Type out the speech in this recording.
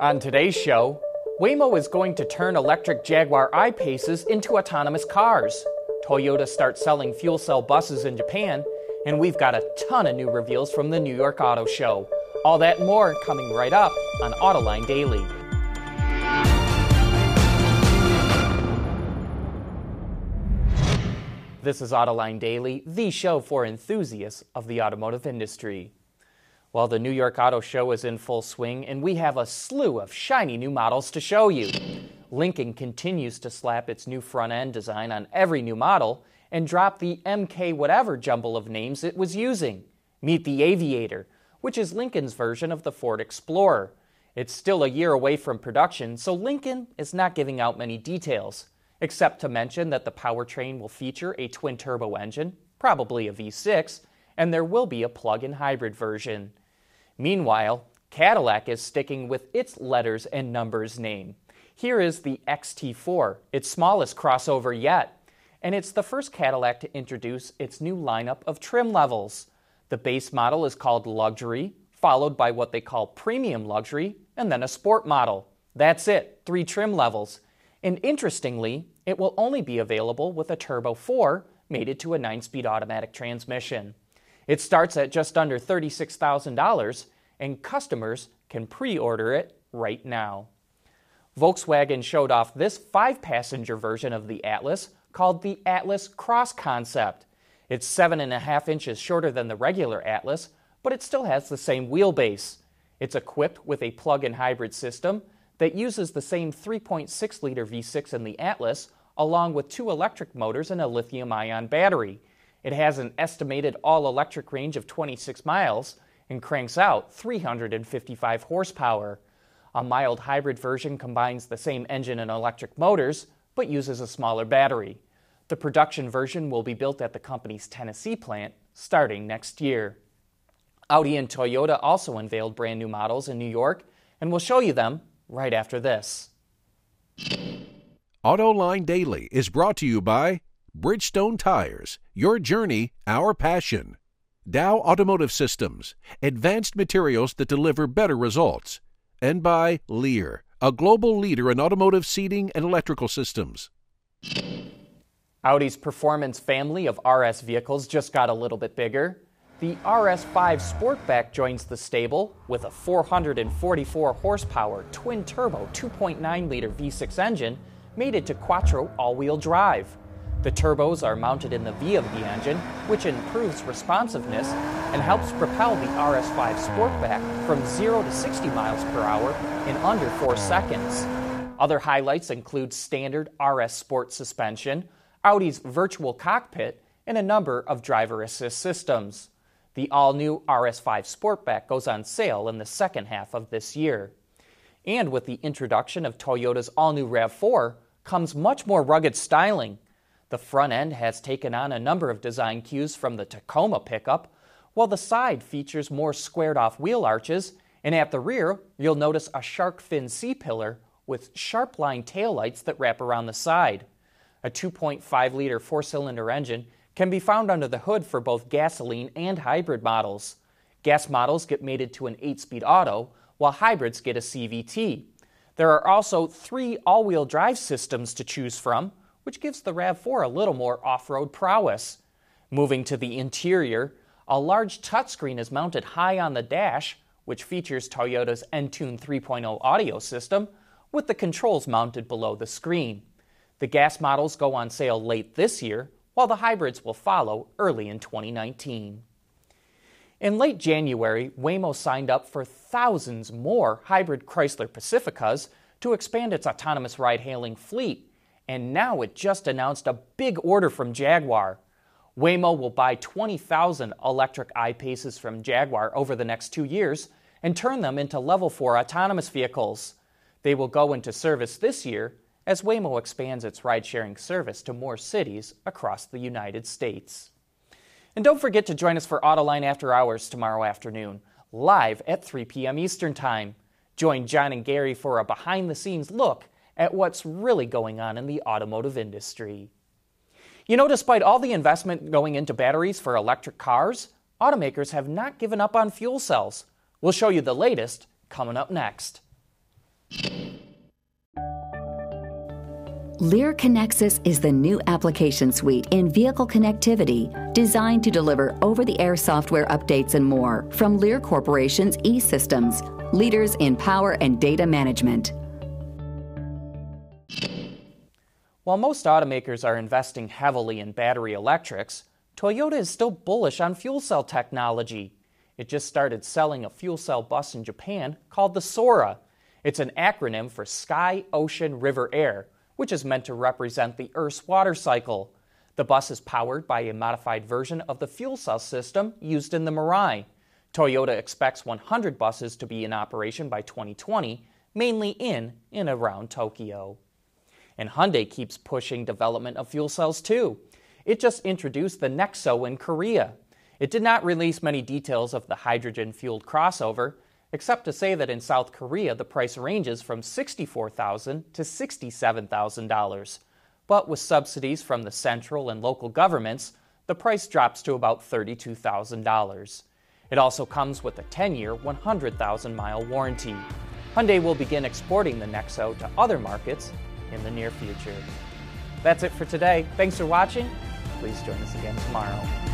On today's show, Waymo is going to turn electric Jaguar I-Paces into autonomous cars. Toyota starts selling fuel cell buses in Japan, and we've got a ton of new reveals from the New York Auto Show. All that and more coming right up on Autoline Daily. This is Autoline Daily, the show for enthusiasts of the automotive industry. Well, the New York Auto Show is in full swing, and we have a slew of shiny new models to show you. Lincoln continues to slap its new front end design on every new model and drop the MK whatever jumble of names it was using. Meet the Aviator, which is Lincoln's version of the Ford Explorer. It's still a year away from production, so Lincoln is not giving out many details, except to mention that the powertrain will feature a twin turbo engine, probably a V6, and there will be a plug in hybrid version. Meanwhile, Cadillac is sticking with its letters and numbers name. Here is the XT4, its smallest crossover yet, and it's the first Cadillac to introduce its new lineup of trim levels. The base model is called Luxury, followed by what they call Premium Luxury, and then a Sport model. That's it, three trim levels. And interestingly, it will only be available with a Turbo 4 mated to a 9 speed automatic transmission. It starts at just under $36,000, and customers can pre order it right now. Volkswagen showed off this five passenger version of the Atlas called the Atlas Cross Concept. It's seven and a half inches shorter than the regular Atlas, but it still has the same wheelbase. It's equipped with a plug in hybrid system that uses the same 3.6 liter V6 in the Atlas, along with two electric motors and a lithium ion battery. It has an estimated all electric range of 26 miles and cranks out 355 horsepower. A mild hybrid version combines the same engine and electric motors, but uses a smaller battery. The production version will be built at the company's Tennessee plant starting next year. Audi and Toyota also unveiled brand new models in New York, and we'll show you them right after this. AutoLine Daily is brought to you by Bridgestone Tires, your journey, our passion. Dow Automotive Systems, advanced materials that deliver better results. And by Lear, a global leader in automotive seating and electrical systems. Audi's performance family of RS vehicles just got a little bit bigger. The RS5 Sportback joins the stable with a 444 horsepower twin turbo 2.9 liter V6 engine mated to quattro all wheel drive. The turbos are mounted in the V of the engine, which improves responsiveness and helps propel the RS5 Sportback from 0 to 60 miles per hour in under 4 seconds. Other highlights include standard RS Sport suspension, Audi's virtual cockpit, and a number of driver assist systems. The all new RS5 Sportback goes on sale in the second half of this year. And with the introduction of Toyota's all new RAV4 comes much more rugged styling. The front end has taken on a number of design cues from the Tacoma pickup, while the side features more squared off wheel arches, and at the rear, you'll notice a shark fin C pillar with sharp line taillights that wrap around the side. A 2.5 liter four cylinder engine can be found under the hood for both gasoline and hybrid models. Gas models get mated to an 8 speed auto, while hybrids get a CVT. There are also three all wheel drive systems to choose from which gives the RAV4 a little more off road prowess. Moving to the interior, a large touchscreen is mounted high on the dash, which features Toyota's Entune 3.0 audio system, with the controls mounted below the screen. The gas models go on sale late this year, while the hybrids will follow early in 2019. In late January, Waymo signed up for thousands more hybrid Chrysler Pacificas to expand its autonomous ride hailing fleet and now it just announced a big order from Jaguar. Waymo will buy 20,000 electric I-Paces from Jaguar over the next two years and turn them into Level 4 autonomous vehicles. They will go into service this year as Waymo expands its ride sharing service to more cities across the United States. And don't forget to join us for Autoline After Hours tomorrow afternoon, live at 3 p.m. Eastern Time. Join John and Gary for a behind the scenes look at what's really going on in the automotive industry. You know, despite all the investment going into batteries for electric cars, automakers have not given up on fuel cells. We'll show you the latest coming up next. Lear Connexus is the new application suite in vehicle connectivity designed to deliver over the air software updates and more from Lear Corporation's e systems, leaders in power and data management. While most automakers are investing heavily in battery electrics, Toyota is still bullish on fuel cell technology. It just started selling a fuel cell bus in Japan called the Sora. It's an acronym for Sky, Ocean, River, Air which is meant to represent the Earth's water cycle. The bus is powered by a modified version of the fuel cell system used in the Mirai. Toyota expects 100 buses to be in operation by 2020, mainly in and around Tokyo. And Hyundai keeps pushing development of fuel cells too. It just introduced the Nexo in Korea. It did not release many details of the hydrogen fueled crossover, except to say that in South Korea the price ranges from 64,000 to $67,000. But with subsidies from the central and local governments, the price drops to about $32,000. It also comes with a 10 year, 100,000 mile warranty. Hyundai will begin exporting the Nexo to other markets in the near future. That's it for today. Thanks for watching. Please join us again tomorrow.